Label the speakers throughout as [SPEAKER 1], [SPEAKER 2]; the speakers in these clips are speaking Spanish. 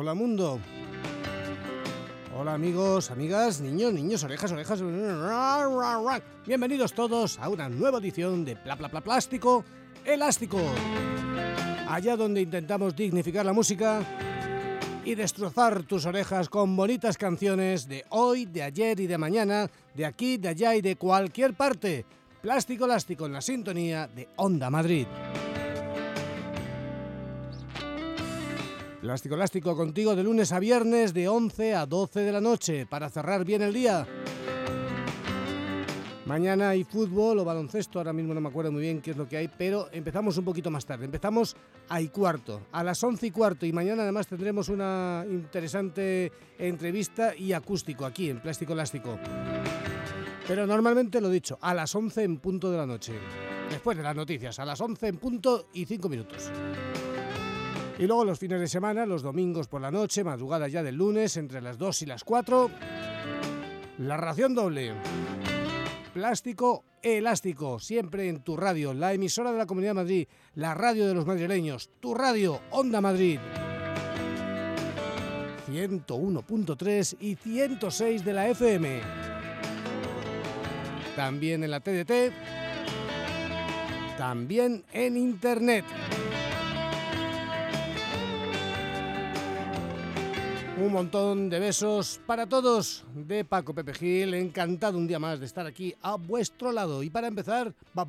[SPEAKER 1] Hola mundo. Hola amigos, amigas, niños, niños, orejas, orejas. Bienvenidos todos a una nueva edición de Pla Pla Pla Plástico Elástico. Allá donde intentamos dignificar la música y destrozar tus orejas con bonitas canciones de hoy, de ayer y de mañana, de aquí, de allá y de cualquier parte. Plástico Elástico en la sintonía de Onda Madrid. Plástico Elástico contigo de lunes a viernes de 11 a 12 de la noche para cerrar bien el día. Mañana hay fútbol o baloncesto, ahora mismo no me acuerdo muy bien qué es lo que hay, pero empezamos un poquito más tarde. Empezamos a cuarto, a las 11 y cuarto y mañana además tendremos una interesante entrevista y acústico aquí en Plástico Elástico. Pero normalmente lo dicho, a las 11 en punto de la noche. Después de las noticias, a las 11 en punto y 5 minutos. Y luego los fines de semana, los domingos por la noche, madrugada ya del lunes, entre las 2 y las 4, la ración doble. Plástico elástico, siempre en tu radio, la emisora de la Comunidad de Madrid, la radio de los madrileños, tu radio, Onda Madrid. 101.3 y 106 de la FM. También en la TDT. También en Internet. Un montón de besos para todos de Paco Pepe Gil. Encantado un día más de estar aquí a vuestro lado. Y para empezar, ba,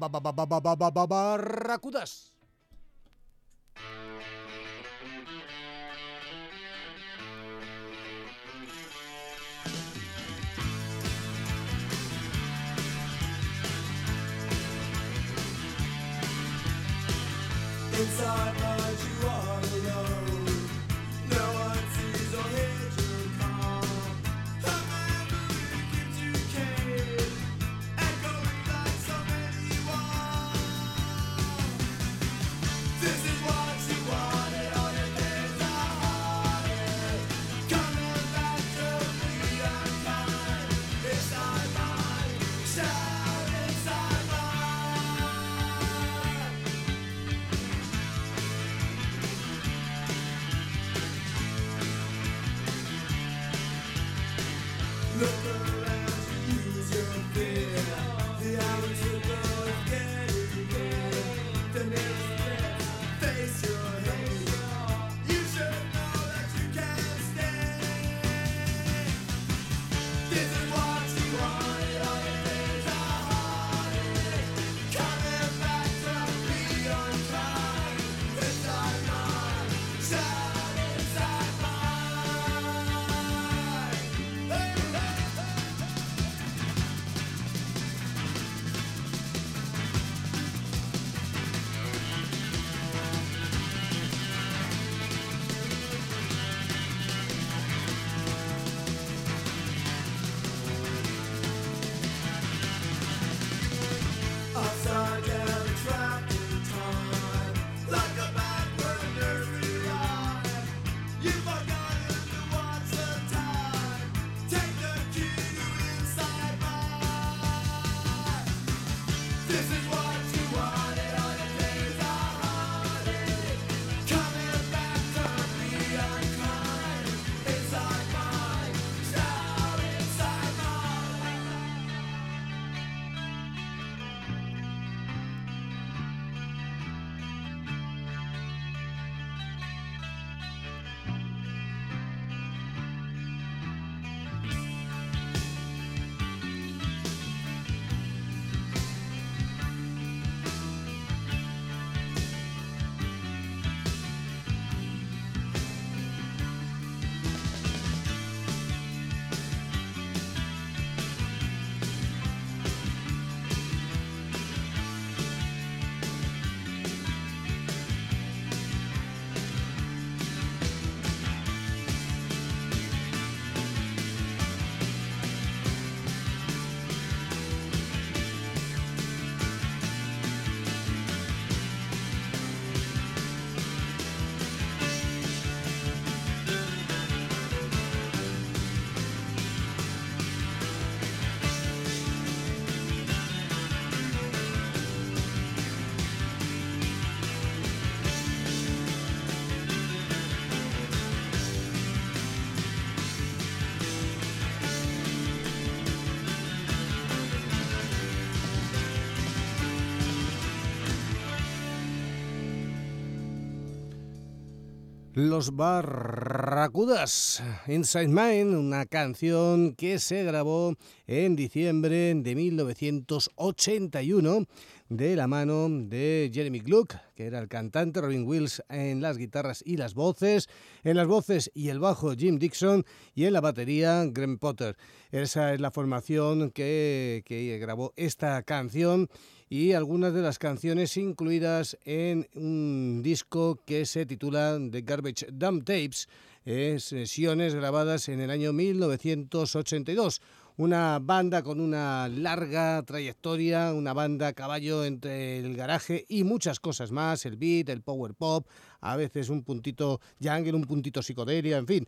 [SPEAKER 1] Los Barracudas, Inside Mine, una canción que se grabó en diciembre de 1981 de la mano de Jeremy Gluck, que era el cantante, Robin Wills en las guitarras y las voces, en las voces y el bajo Jim Dixon y en la batería Graham Potter. Esa es la formación que, que grabó esta canción y algunas de las canciones incluidas en un disco que se titula The Garbage Dump Tapes, eh, sesiones grabadas en el año 1982. Una banda con una larga trayectoria, una banda a caballo entre el garaje y muchas cosas más, el beat, el power pop, a veces un puntito jungle, un puntito psicodelia, en fin,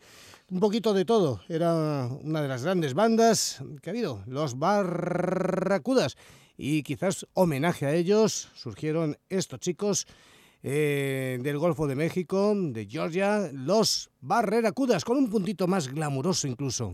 [SPEAKER 1] un poquito de todo. Era una de las grandes bandas que ha habido, los Barracudas y quizás homenaje a ellos surgieron estos chicos eh, del Golfo de México, de Georgia, los Barreracudas, con un puntito más glamuroso incluso.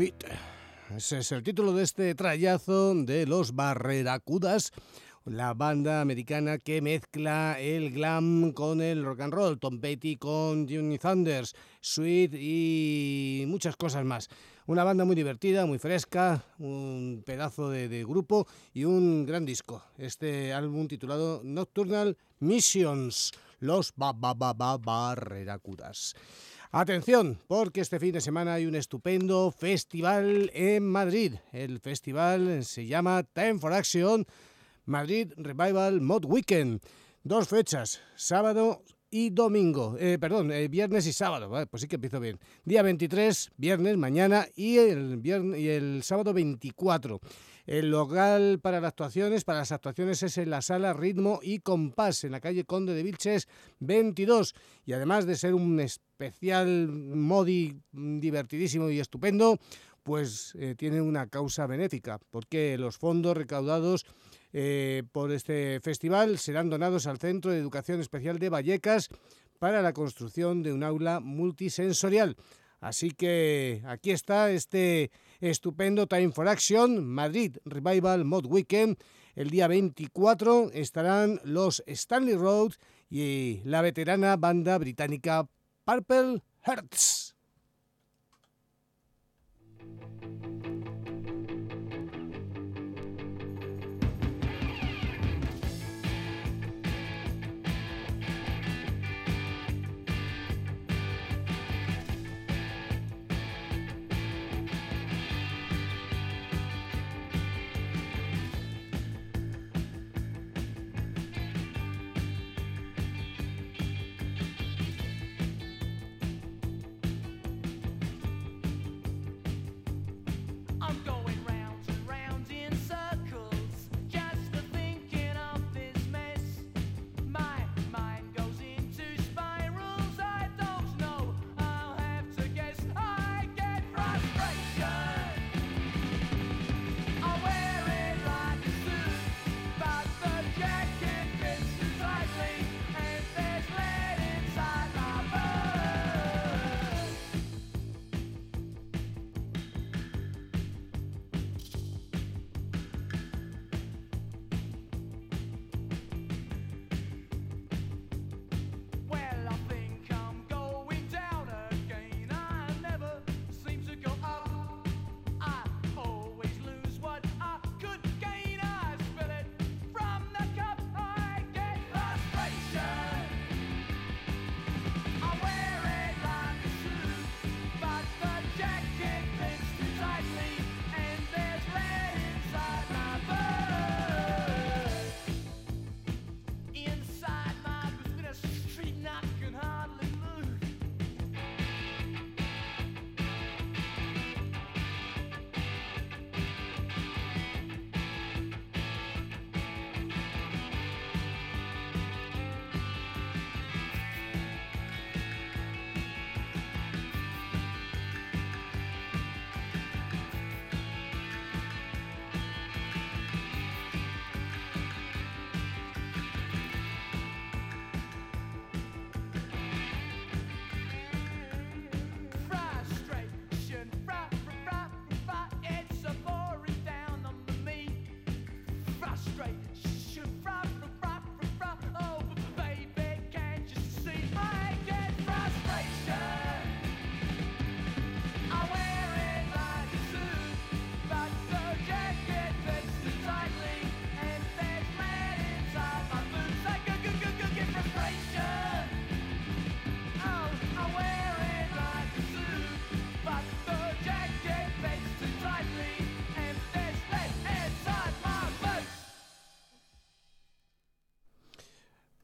[SPEAKER 1] Fit. Ese es el título de este trayazo de los Barreracudas, la banda americana que mezcla el glam con el rock and roll, Tom Petty con Jimmy Thunders, Sweet y muchas cosas más. Una banda muy divertida, muy fresca, un pedazo de, grupo y un gran disco. Este álbum titulado Nocturnal Missions, los ba ba ba. Atención, porque este fin de semana hay un estupendo festival en Madrid. El festival se llama Time for Action Madrid Revival Mod Weekend. Dos fechas, sábado y domingo. Eh, perdón, eh, viernes y sábado. Pues sí que empiezo bien. Día 23, viernes, mañana y el, viernes, y el sábado 24. El local para las actuaciones, para las actuaciones es en la sala Ritmo y Compás, en la calle Conde de Vilches 22. Y además de ser un especial modi divertidísimo y estupendo, pues eh, tiene una causa benéfica, porque los fondos recaudados eh, por este festival serán donados al Centro de Educación Especial de Vallecas para la construcción de un aula multisensorial. Así que aquí está este estupendo Time for Action, Madrid Revival Mod Weekend. El día 24 estarán los Stanley Road y la veterana banda británica Purple Hearts.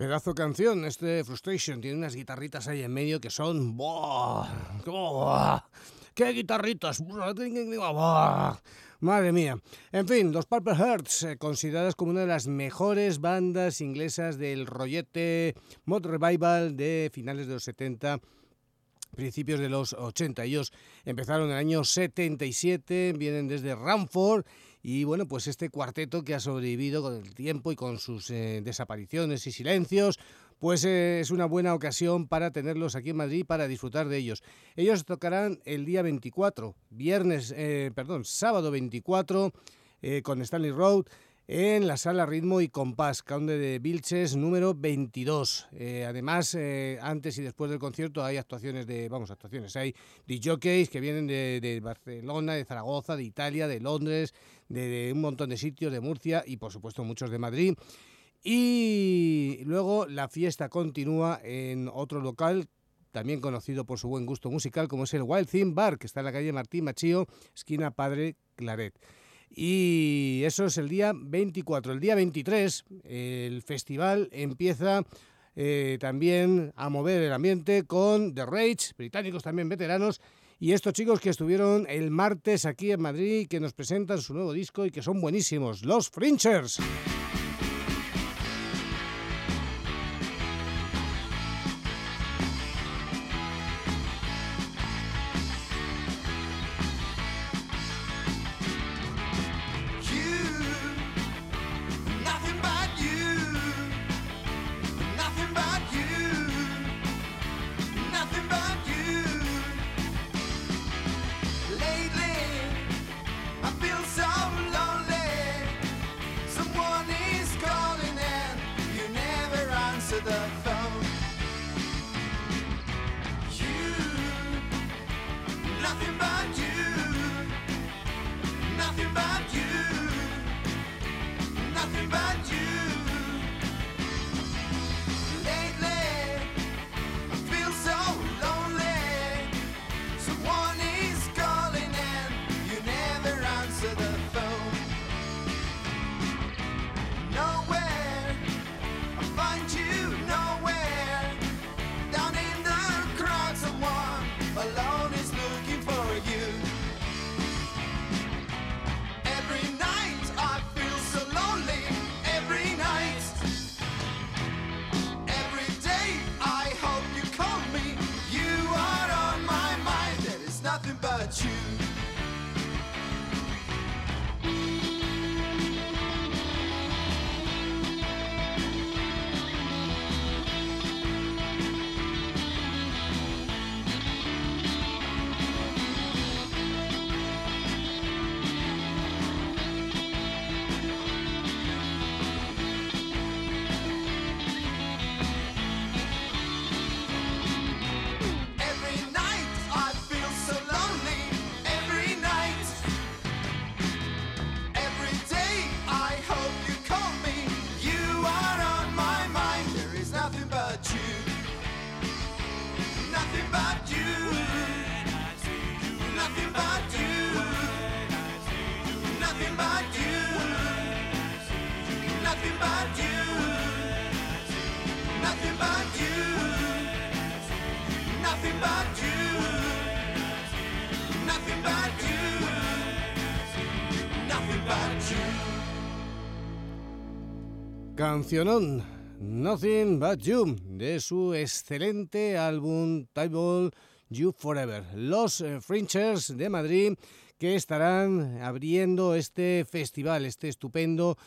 [SPEAKER 1] Pedazo canción, este Frustration. Tiene unas guitarritas ahí en medio que son. ¡Buah! ¡Qué guitarritas! ¡Buah! Madre mía. En fin, los Purple Hearts, eh, consideradas como una de las mejores bandas inglesas del rollete mod revival de finales de los 70 principios de los 80. Ellos empezaron en el año 77, vienen desde Ramford y bueno, pues este cuarteto que ha sobrevivido con el tiempo y con sus eh, desapariciones y silencios, pues eh, es una buena ocasión para tenerlos aquí en Madrid para disfrutar de ellos. Ellos tocarán el día 24, viernes, eh, perdón, sábado 24 eh, con Stanley Road en la sala Ritmo y Compás, Conde de Vilches número 22. Eh, además, eh, antes y después del concierto hay actuaciones de, vamos, actuaciones, hay DJs que vienen de, de Barcelona, de Zaragoza, de Italia, de Londres, de, de un montón de sitios, de Murcia y por supuesto muchos de Madrid. Y luego la fiesta continúa en otro local también conocido por su buen gusto musical, como es el Wild Theme Bar, que está en la calle Martín Machío, esquina Padre Claret. Y eso es el día 24. El día 23 el festival empieza eh, también a mover el ambiente con The Rage, británicos también veteranos, y estos chicos que estuvieron el martes aquí en Madrid, que nos presentan su nuevo disco y que son buenísimos, los Frinchers. Cancionón Nothing But You de su excelente álbum Table You Forever. Los eh, Frinchers de Madrid que estarán abriendo este festival, este estupendo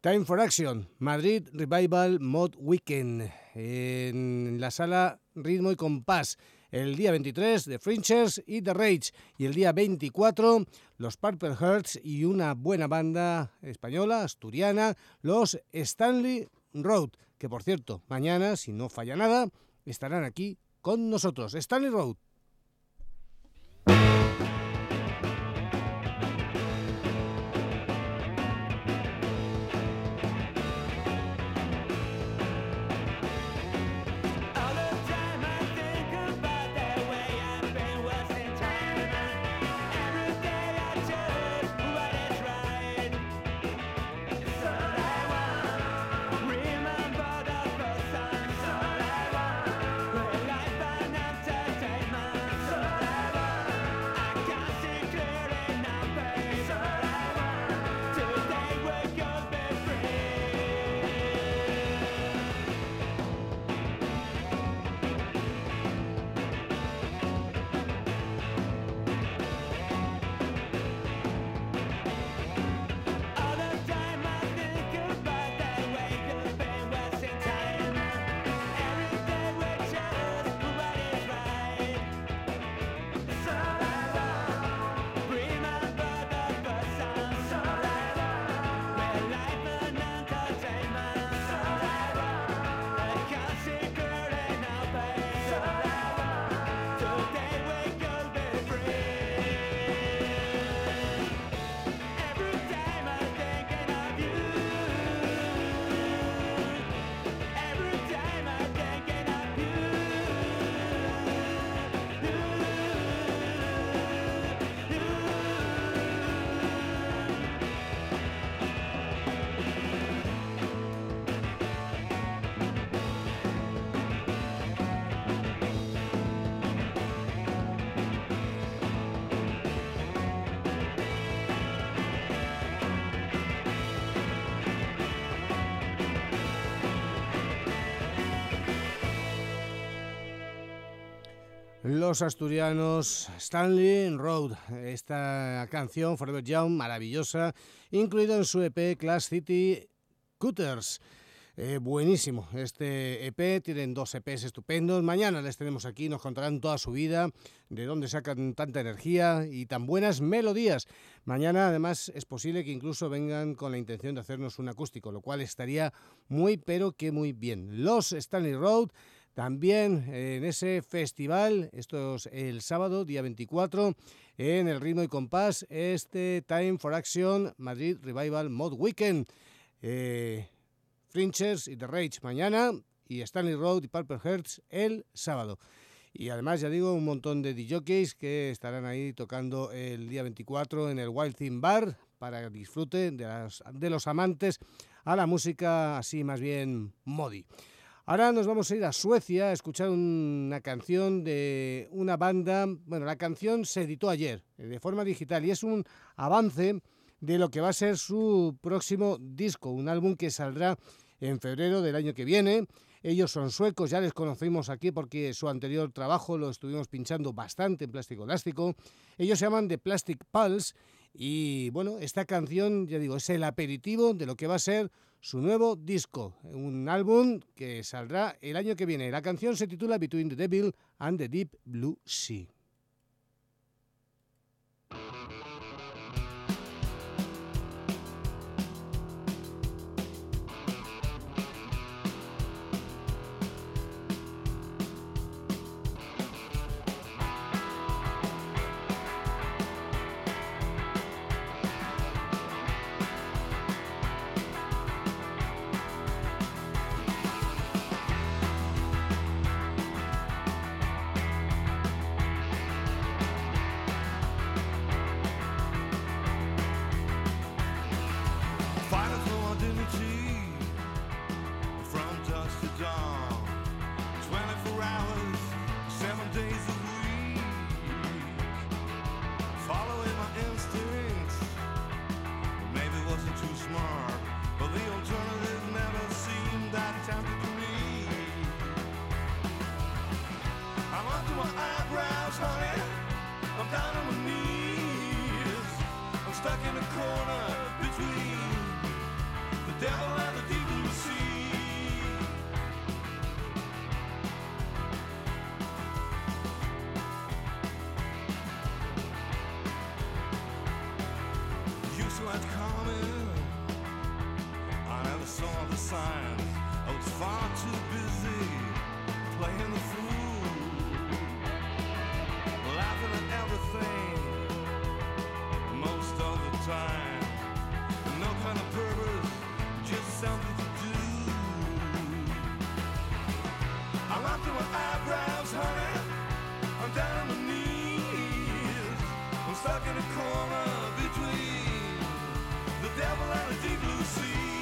[SPEAKER 1] Time for Action, Madrid Revival Mod Weekend, en la sala Ritmo y Compás. El día 23, The Frinchers y The Rage. Y el día 24, los Purple Hearts y una buena banda española, asturiana, los Stanley Road. Que por cierto, mañana, si no falla nada, estarán aquí con nosotros. Stanley Road. Los asturianos Stanley Road, esta canción Forever Young, maravillosa, incluida en su EP Class City Cutters. Eh, buenísimo este EP, tienen dos EPs estupendos. Mañana les tenemos aquí, nos contarán toda su vida, de dónde sacan tanta energía y tan buenas melodías. Mañana además es posible que incluso vengan con la intención de hacernos un acústico, lo cual estaría muy pero que muy bien. Los Stanley Road también en ese festival, esto es el sábado, día 24, en el ritmo y compás, este Time for Action Madrid Revival Mod Weekend. Eh, Frinchers y The Rage mañana y Stanley Road y Purple Hearts el sábado. Y además, ya digo, un montón de DJs que estarán ahí tocando el día 24 en el Wild Thing Bar para disfrute de, las- de los amantes a la música así más bien modi. Ahora nos vamos a ir a Suecia a escuchar una canción de una banda. Bueno, la canción se editó ayer eh, de forma digital y es un avance de lo que va a ser su próximo disco, un álbum que saldrá en febrero del año que viene. Ellos son suecos, ya les conocimos aquí porque su anterior trabajo lo estuvimos pinchando bastante en plástico elástico. Ellos se llaman The Plastic Pulse y bueno, esta canción, ya digo, es el aperitivo de lo que va a ser su nuevo disco, un álbum que saldrá el año que viene. La canción se titula Between the Devil and the Deep Blue Sea.
[SPEAKER 2] In a corner between the devil and the deep blue sea.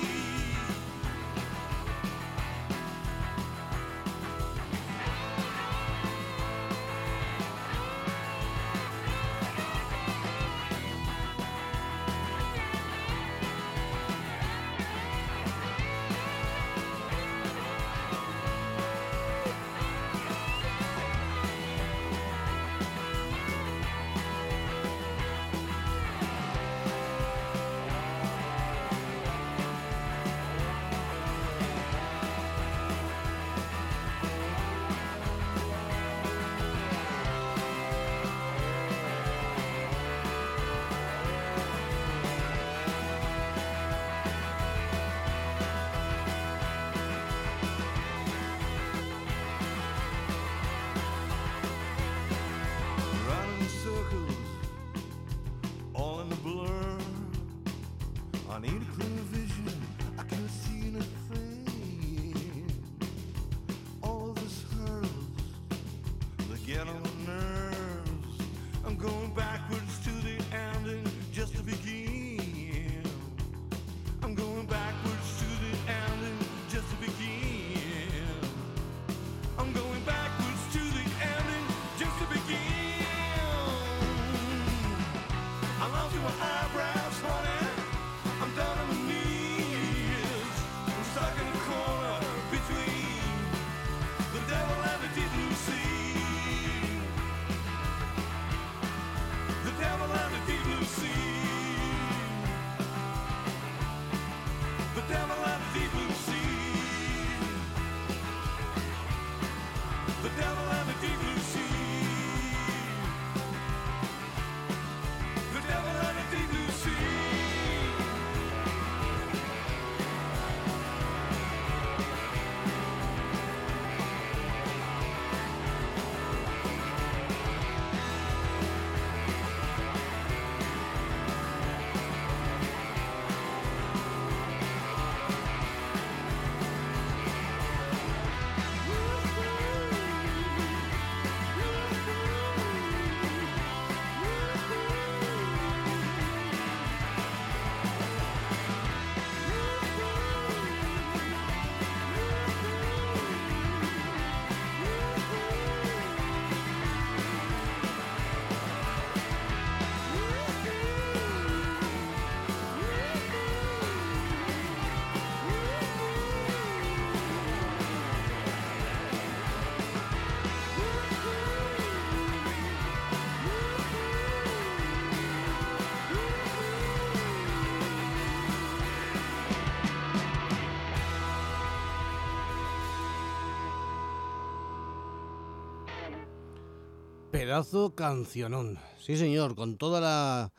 [SPEAKER 1] Pedazo cancionón. Sí, señor, con toda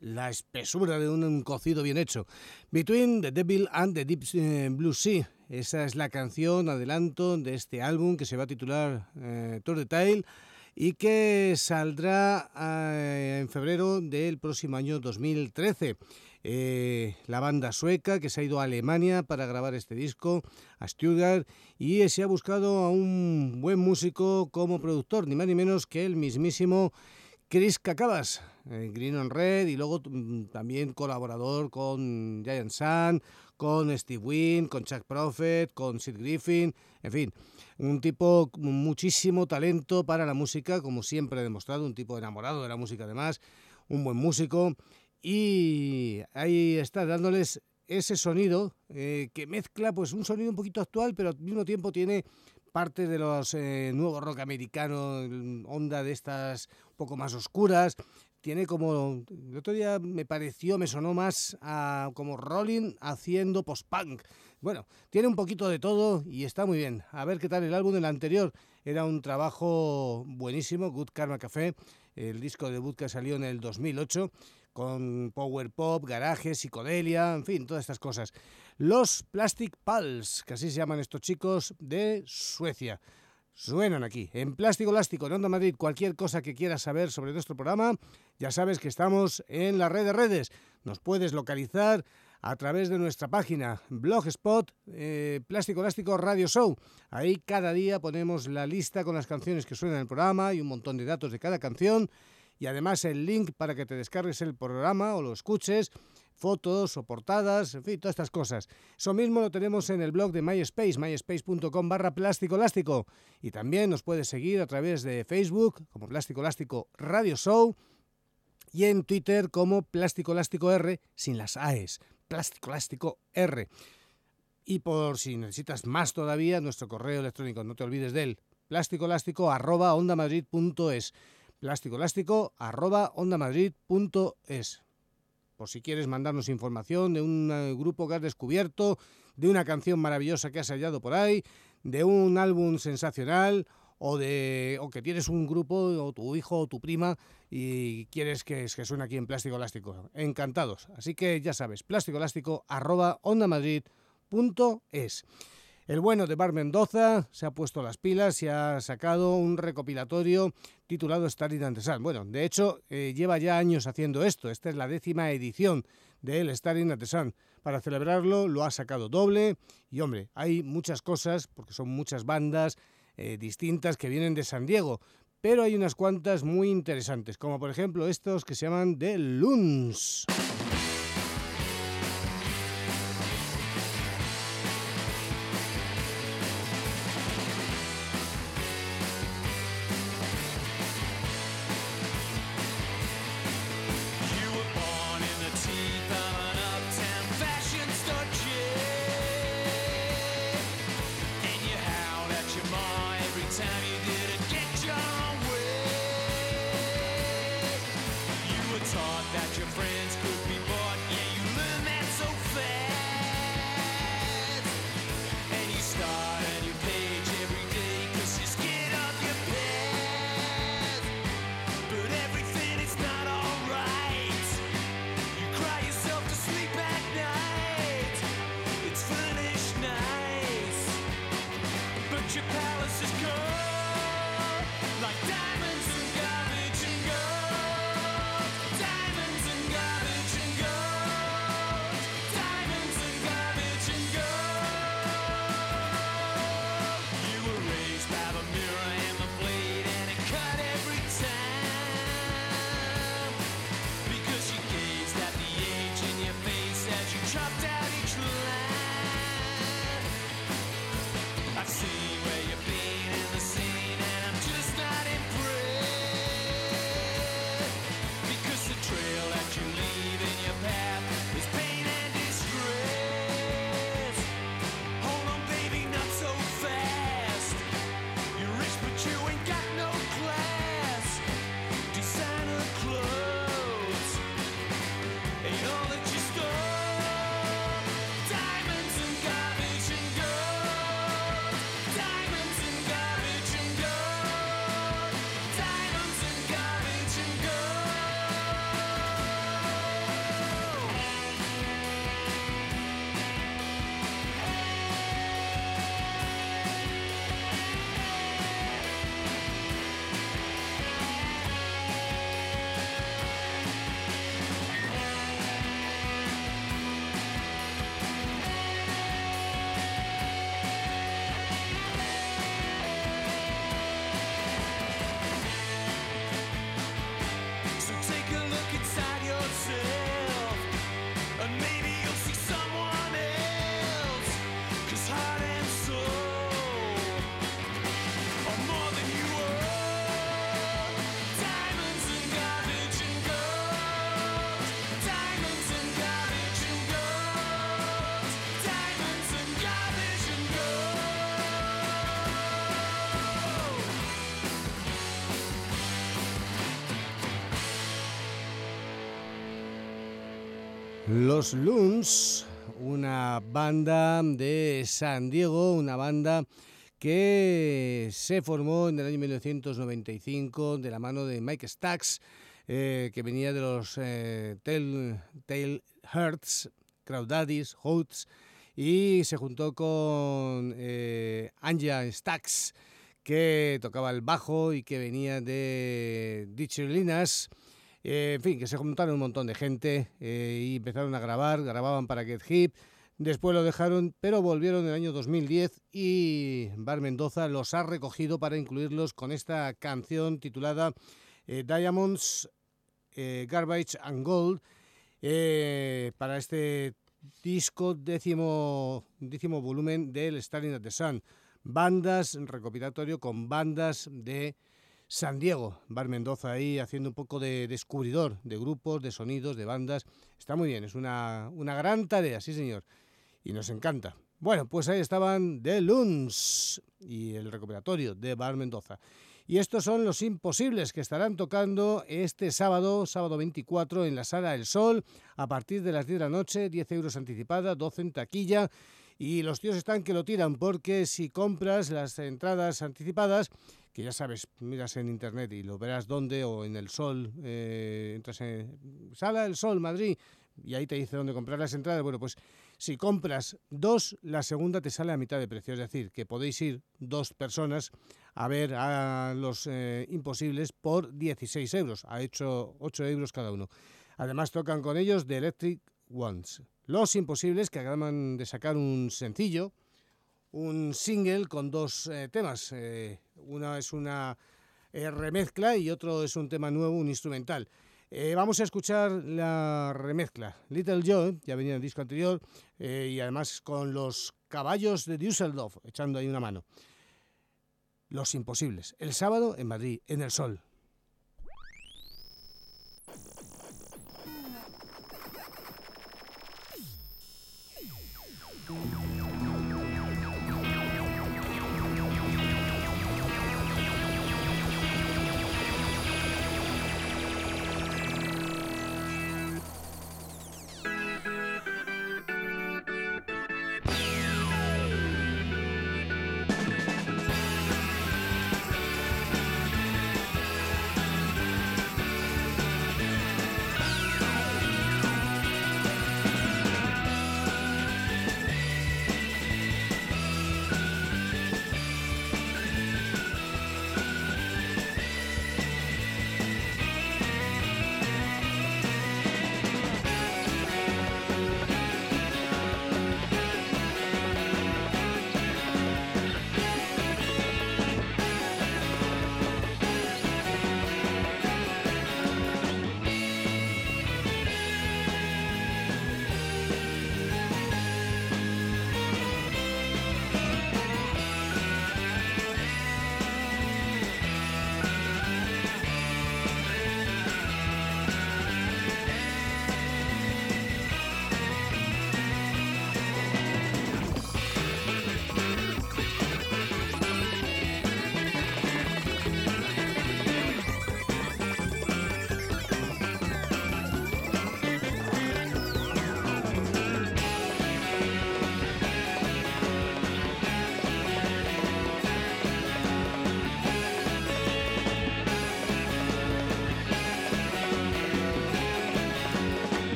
[SPEAKER 1] la, espesura de un cocido bien hecho. Between the Devil and the Deep eh, Blue Sea. Esa es la canción, adelanto, de este álbum que se va a titular eh, Tour de Tail y que saldrá eh, en febrero del próximo año 2013. Eh, la banda sueca que se ha ido a Alemania para grabar este disco, a Stuttgart, y se ha buscado a un buen músico como productor, ni más ni menos que el mismísimo Chris Cacabas, eh, Green on Red, y luego mm, también colaborador con Giant Sun, con Steve Wynn, con Chuck Prophet, con Sid Griffin, en fin, un tipo con muchísimo talento para la música, como siempre ha demostrado, un tipo enamorado de la música además, un buen músico, y ahí está dándoles ese sonido eh, que mezcla pues un sonido un poquito actual, pero al mismo tiempo tiene parte de los eh, nuevos rock americano, onda de estas un poco más oscuras, tiene como. El otro día me pareció, me sonó más como Rolling haciendo post-punk. Bueno, tiene un poquito de todo y está muy bien. A ver qué tal el álbum. El anterior era un trabajo buenísimo, Good Karma Café, el disco debut que salió en el 2008 con power pop, garaje, psicodelia, en fin, todas estas cosas. Los Plastic Pals, que así se llaman estos chicos de Suecia. Suenan aquí, en Plástico Elástico, en Onda Madrid. Cualquier cosa que quieras saber sobre nuestro programa, ya sabes que estamos en la red de redes. Nos puedes localizar a través de nuestra página Blogspot eh, Plástico Elástico Radio Show. Ahí cada día ponemos la lista con las canciones que suenan en el programa y un montón de datos de cada canción y además el link para que te descargues el programa o lo escuches, fotos o portadas, en fin, todas estas cosas. Eso mismo lo tenemos en el blog de MySpace, myspace.com barra plástico elástico. Y también nos puedes seguir a través de Facebook como Plástico Elástico Radio Show y en Twitter como Plástico Elástico R sin las AES, Plástico Elástico R. Y por si necesitas más todavía, nuestro correo electrónico, no te olvides de él, plásticoelástico arroba ondamadrid.es plásticoelástico arroba ondamadrid.es por si quieres mandarnos información de un eh, grupo que has descubierto, de una canción maravillosa que has hallado por ahí, de un álbum sensacional o de o que tienes un grupo o tu hijo o tu prima y quieres que, que suene aquí en Plástico Elástico. Encantados. Así que ya sabes, plásticoelástico arroba ondamadrid.es. El bueno de Bar Mendoza se ha puesto las pilas y ha sacado un recopilatorio titulado Starting and Sun. Bueno, de hecho, eh, lleva ya años haciendo esto. Esta es la décima edición del Starting at the Sun. Para celebrarlo lo ha sacado doble y, hombre, hay muchas cosas, porque son muchas bandas eh, distintas que vienen de San Diego, pero hay unas cuantas muy interesantes, como por ejemplo estos que se llaman The Loons. Los Loons, una banda de San Diego, una banda que se formó en el año 1995 de la mano de Mike Stax, eh, que venía de los eh, Tail, Hearts, Crawdaddies, Hoots, y se juntó con eh, Anja Stax, que tocaba el bajo y que venía de Ditcherlinas. Eh, en fin, que se juntaron un montón de gente eh, y empezaron a grabar, grababan para Get Hip, después lo dejaron, pero volvieron en el año 2010 y Bar Mendoza los ha recogido para incluirlos con esta canción titulada eh, Diamonds, Garbage and Gold para este disco décimo, décimo volumen del Starting at the Sun. Bandas, recopilatorio con bandas de San Diego, Bar Mendoza ahí haciendo un poco de descubridor de grupos, de sonidos, de bandas. Está muy bien, es una, una gran tarea, sí señor. Y nos encanta. Bueno, pues ahí estaban The Loons y el recopilatorio de Bar Mendoza. Y estos son los imposibles que estarán tocando este sábado, sábado 24, en la Sala El Sol, a partir de las 10 de la noche, 10 euros anticipada, 12 en taquilla. Y los tíos están que lo tiran porque si compras las entradas anticipadas, que ya sabes, miras en internet y lo verás dónde o en el Sol, eh, entras en Sala El Sol, Madrid, y ahí te dice dónde comprar las entradas. Bueno, pues si compras dos, la segunda te sale a mitad de precio. Es decir, que podéis ir dos personas a ver a los eh, imposibles por 16 euros. Ha hecho 8 euros cada uno. Además tocan con ellos The Electric Ones. Los imposibles que acaban de sacar un sencillo, un single con dos eh, temas. Eh, una es una eh, remezcla y otro es un tema nuevo, un instrumental. Eh, vamos a escuchar la remezcla. Little Joe, ya venía en el disco anterior, y además con los caballos de Düsseldorf echando ahí una mano. Los imposibles. El sábado en Madrid, en el sol.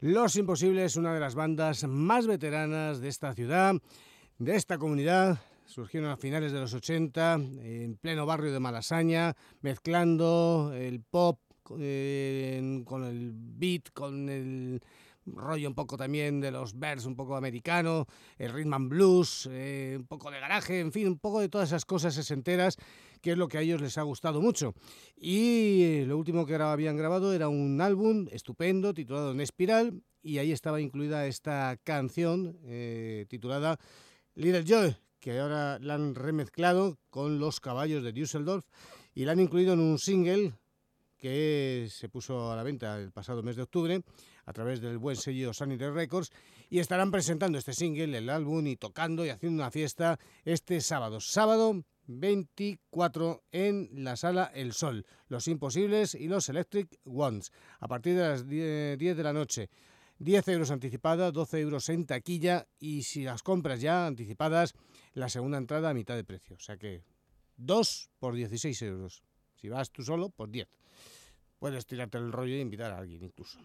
[SPEAKER 1] Los Imposibles, una de las bandas más veteranas de esta ciudad, de esta comunidad. Surgieron a finales de los 80, en pleno barrio de Malasaña, mezclando el pop eh, con el beat, con el rollo un poco también de los Bears, un poco americano, el rhythm and blues, eh, un poco de garaje, en fin, un poco de todas esas cosas sesenteras que es lo que a ellos les ha gustado mucho. Y lo último que habían grabado era un álbum estupendo titulado En Espiral y ahí estaba incluida esta canción eh, titulada Little Joy, que ahora la han remezclado con los caballos de Düsseldorf y la han incluido en un single que se puso a la venta el pasado mes de octubre a través del buen sello Sanity Records y estarán presentando este single, el álbum y tocando y haciendo una fiesta este sábado, sábado 24 en la sala El Sol, Los Imposibles y los Electric Ones, a partir de las 10 de la noche. 10 euros anticipada, 12 euros en taquilla y si las compras ya anticipadas, la segunda entrada a mitad de precio. O sea que 2 por 16 euros. Si vas tú solo, por 10. Puedes tirarte el rollo e invitar a alguien incluso.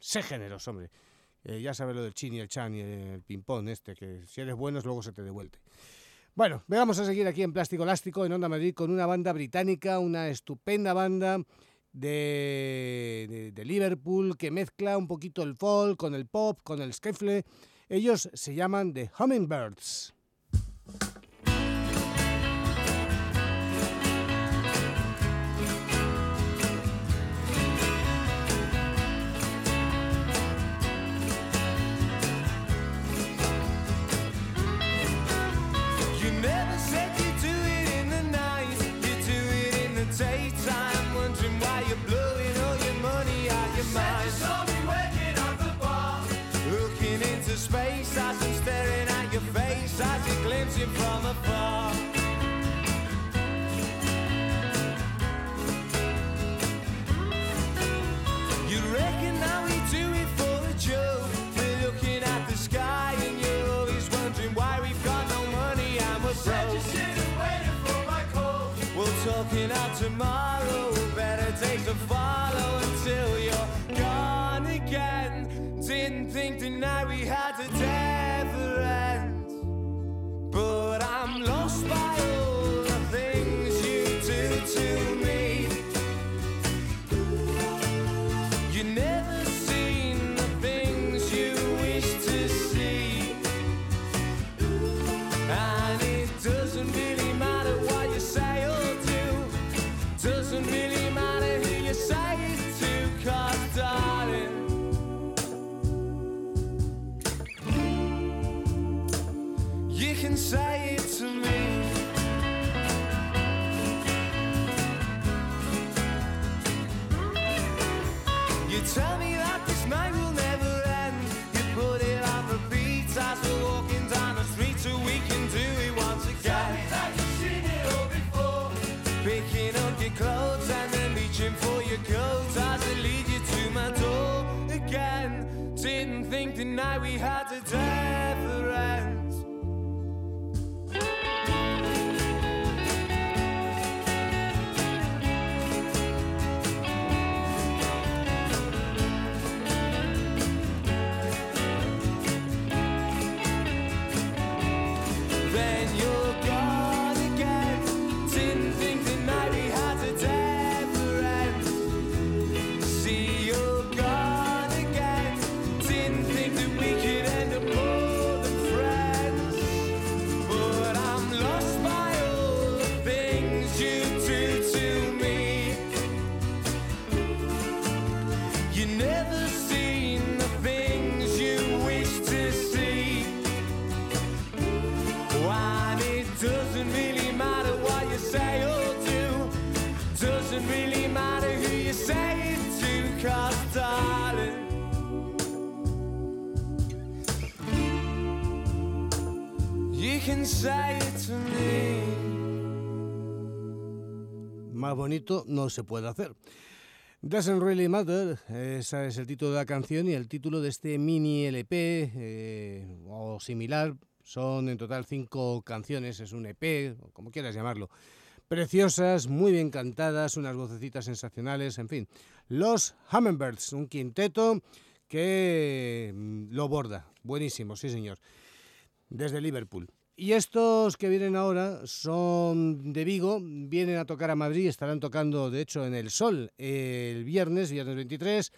[SPEAKER 1] Sé generoso, hombre. Eh, ya sabes lo del chin y el chan y el ping-pong este, que si eres bueno luego se te devuelve. Bueno, vamos a seguir aquí en Plástico Elástico, en Onda Madrid, con una banda británica, una estupenda banda de, de, Liverpool que mezcla un poquito el folk con el pop, con el skiffle. Ellos se llaman The Hummingbirds.
[SPEAKER 3] Night will never end. You put it on for pizza walking down the street, so we can do it once again. Picking up your clothes and then reaching for your coat. As it lead you to my door again. Didn't think tonight we had
[SPEAKER 1] Más bonito no se puede hacer. Doesn't Really Matter, ese es el título de la canción y el título de este mini LP eh, o similar. Son en total cinco canciones, es un EP, o como quieras llamarlo. Preciosas, muy bien cantadas, unas vocecitas sensacionales, en fin. Los Hummingbirds, un quinteto que mm, lo borda. Buenísimo, sí señor. Desde Liverpool. Y estos que vienen ahora son de Vigo, vienen a tocar a Madrid, estarán tocando de hecho en el Sol el viernes, viernes 23,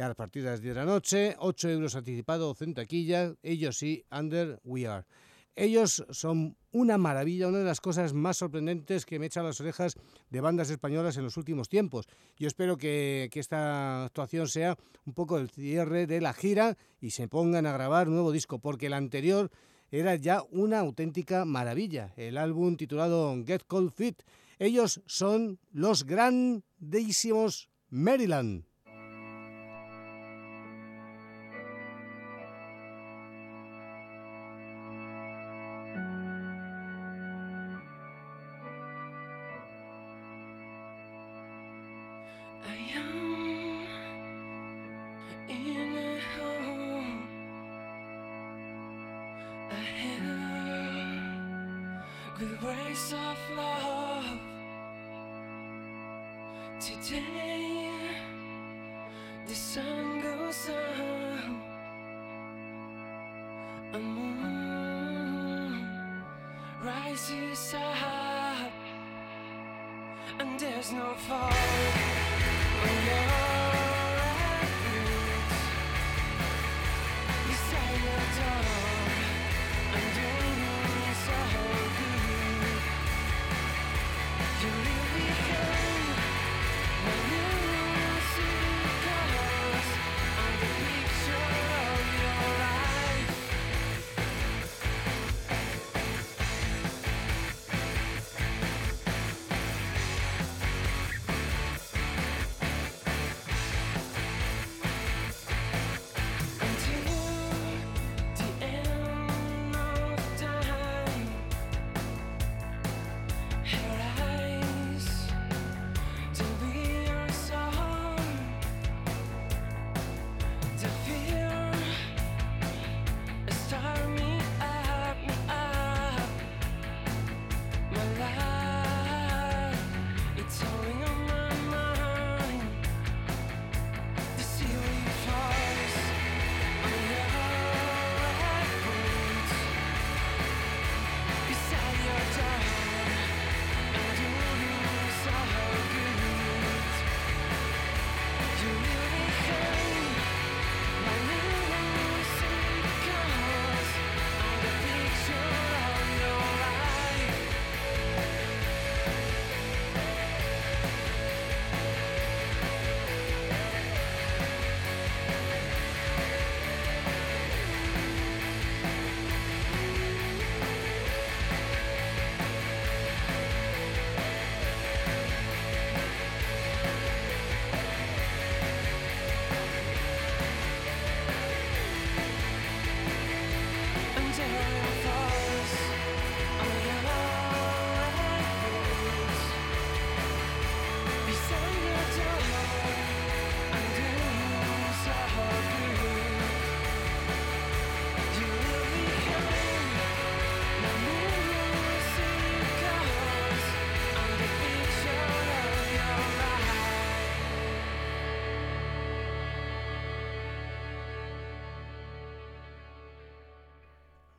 [SPEAKER 1] a partir de las 10 de la noche, 8 euros anticipado, en taquilla, ellos sí, Under We Are. Ellos son una maravilla, una de las cosas más sorprendentes que me echan las orejas de bandas españolas en los últimos tiempos. Yo espero que, que esta actuación sea un poco el cierre de la gira y se pongan a grabar un nuevo disco, porque el anterior era ya una auténtica maravilla, el álbum titulado Get Cold Fit. Ellos son los grandísimos Maryland.
[SPEAKER 4] You leave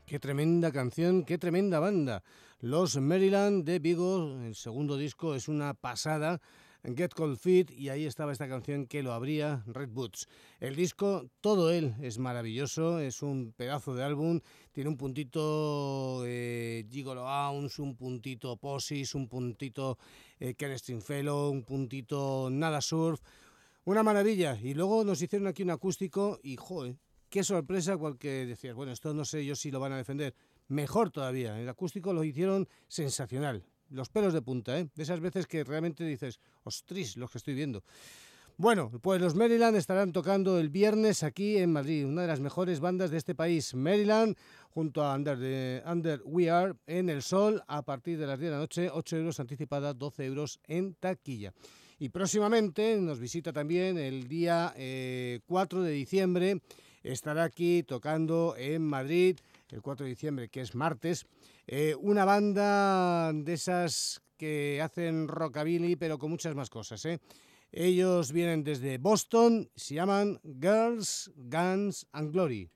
[SPEAKER 1] Qué tremenda canción, qué tremenda banda. Los Maryland de Vigo, el segundo disco es una pasada. Get Cold Feet y ahí estaba esta canción que lo abría, Red Boots. El disco, todo él es maravilloso, es un pedazo de álbum, tiene un puntito eh, Gigolo Ounce, un puntito Posis, un puntito eh, Ken Stringfellow, un puntito Nada Surf, una maravilla. Y luego nos hicieron aquí un acústico y, joder, qué sorpresa, porque decías, bueno, esto no sé yo si lo van a defender. Mejor todavía, el acústico lo hicieron sensacional. Los pelos de punta, ¿eh? De esas veces que realmente dices, ostris, los que estoy viendo. Bueno, pues los Maryland estarán tocando el viernes aquí en Madrid, una de las mejores bandas de este país, Maryland, junto a Under We Are, en el Sol, a partir de las 10 de la noche, 8 euros anticipada, 12 euros en taquilla. Y próximamente nos visita también el día eh, 4 de diciembre, estará aquí tocando en Madrid, el 4 de diciembre, que es martes, eh, una banda de esas que hacen rockabilly, pero con muchas más cosas. ¿eh?
[SPEAKER 5] Ellos vienen desde Boston, se llaman Girls, Guns and Glory.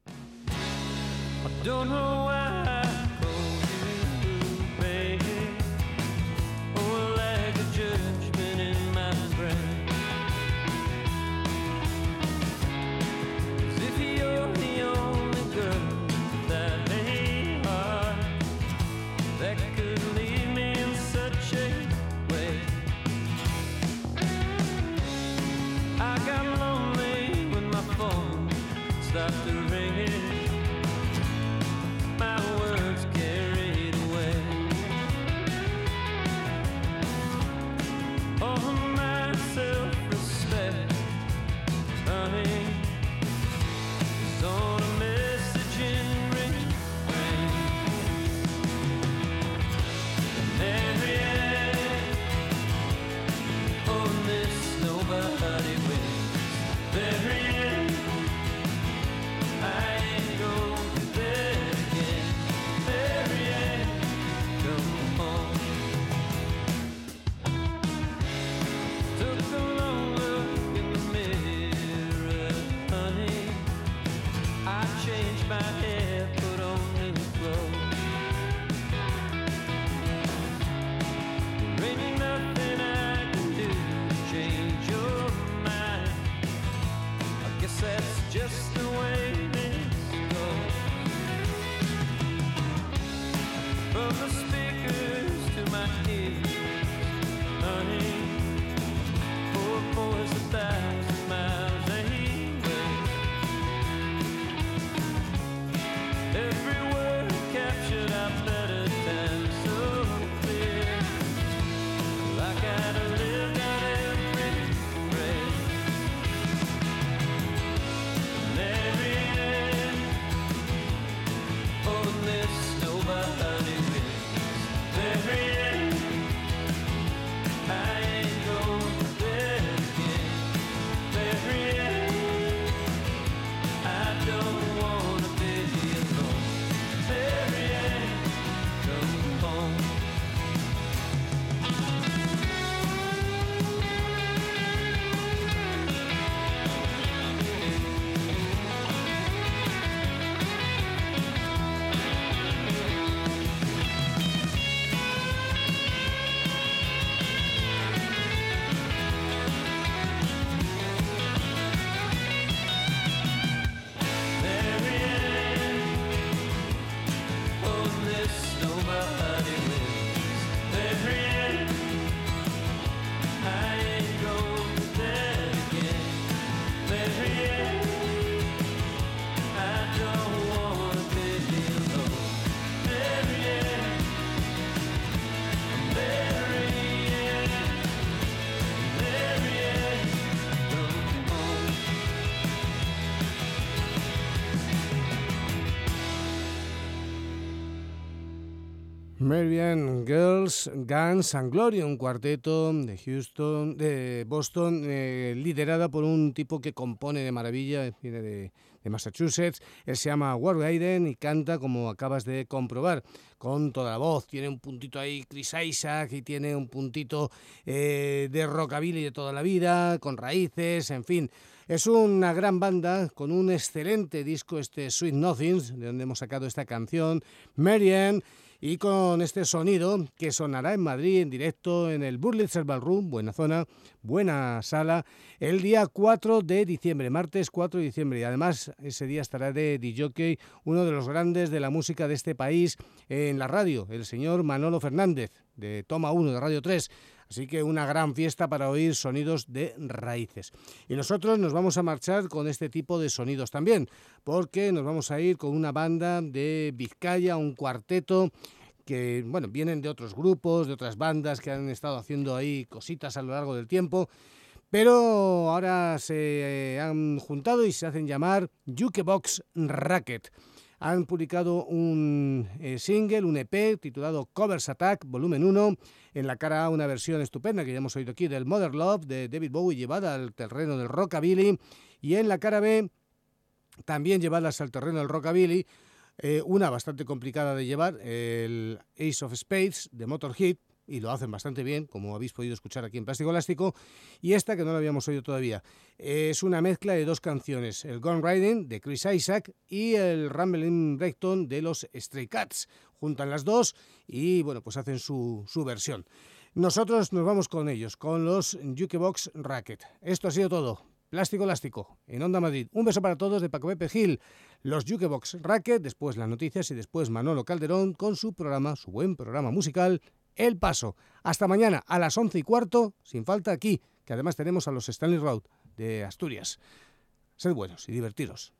[SPEAKER 5] Bien, Girls, Guns and Glory, un cuarteto de Houston, de Boston, eh, liderada por un tipo que compone de maravilla, viene de, Massachusetts. Él se llama Ward Hayden y canta como acabas de comprobar, con toda la voz. Tiene un puntito ahí Chris Isaac y tiene un puntito eh, de rockabilly de toda la vida, con raíces, en fin. Es una gran banda con un excelente disco, este Sweet Nothings, de donde hemos sacado esta canción, Marianne, y con este sonido que sonará en Madrid en directo en el Burlitzer Ballroom, buena zona, buena sala, el día 4 de diciembre, martes 4 de diciembre. Y además ese día estará de DJ, uno de los grandes de la música de este país en la radio, el señor Manolo Fernández, de Toma 1 de Radio 3. Así que una gran fiesta para oír sonidos de raíces. Y nosotros nos vamos a marchar con este tipo de sonidos también, porque nos vamos a ir con una banda de Vizcaya, un cuarteto que bueno, vienen de otros grupos, de otras bandas que han estado haciendo ahí cositas a lo largo del tiempo, pero ahora se han juntado y se hacen llamar Jukebox Racket. Han publicado un eh, single, un EP titulado Covers Attack, volumen 1. En la cara A una versión estupenda que ya hemos oído aquí del Mother Love de David Bowie llevada al terreno del rockabilly. Y en la cara B también llevadas al terreno del rockabilly. eh, una bastante complicada de llevar, el Ace of Spades de Motorhead,
[SPEAKER 1] y lo hacen bastante bien, como habéis podido escuchar aquí en Plástico Elástico, y esta que no la habíamos oído todavía. Es una mezcla de dos canciones, el Gone Riding de Chris Isaac y el Rambling Recton de los Stray Cats. Juntan las dos y bueno, pues hacen su, su versión. Nosotros nos vamos con ellos, con los Jukebox Racket. Esto ha sido todo. Plástico Elástico, en Onda Madrid. Un beso para todos de Paco Pepe Gil, los Jukebox Racket, después las noticias y después Manolo Calderón con su programa, su buen programa musical, El Paso. Hasta mañana a las once y cuarto, sin falta aquí, que además tenemos a los Stanley Road de Asturias. Sed buenos y divertiros.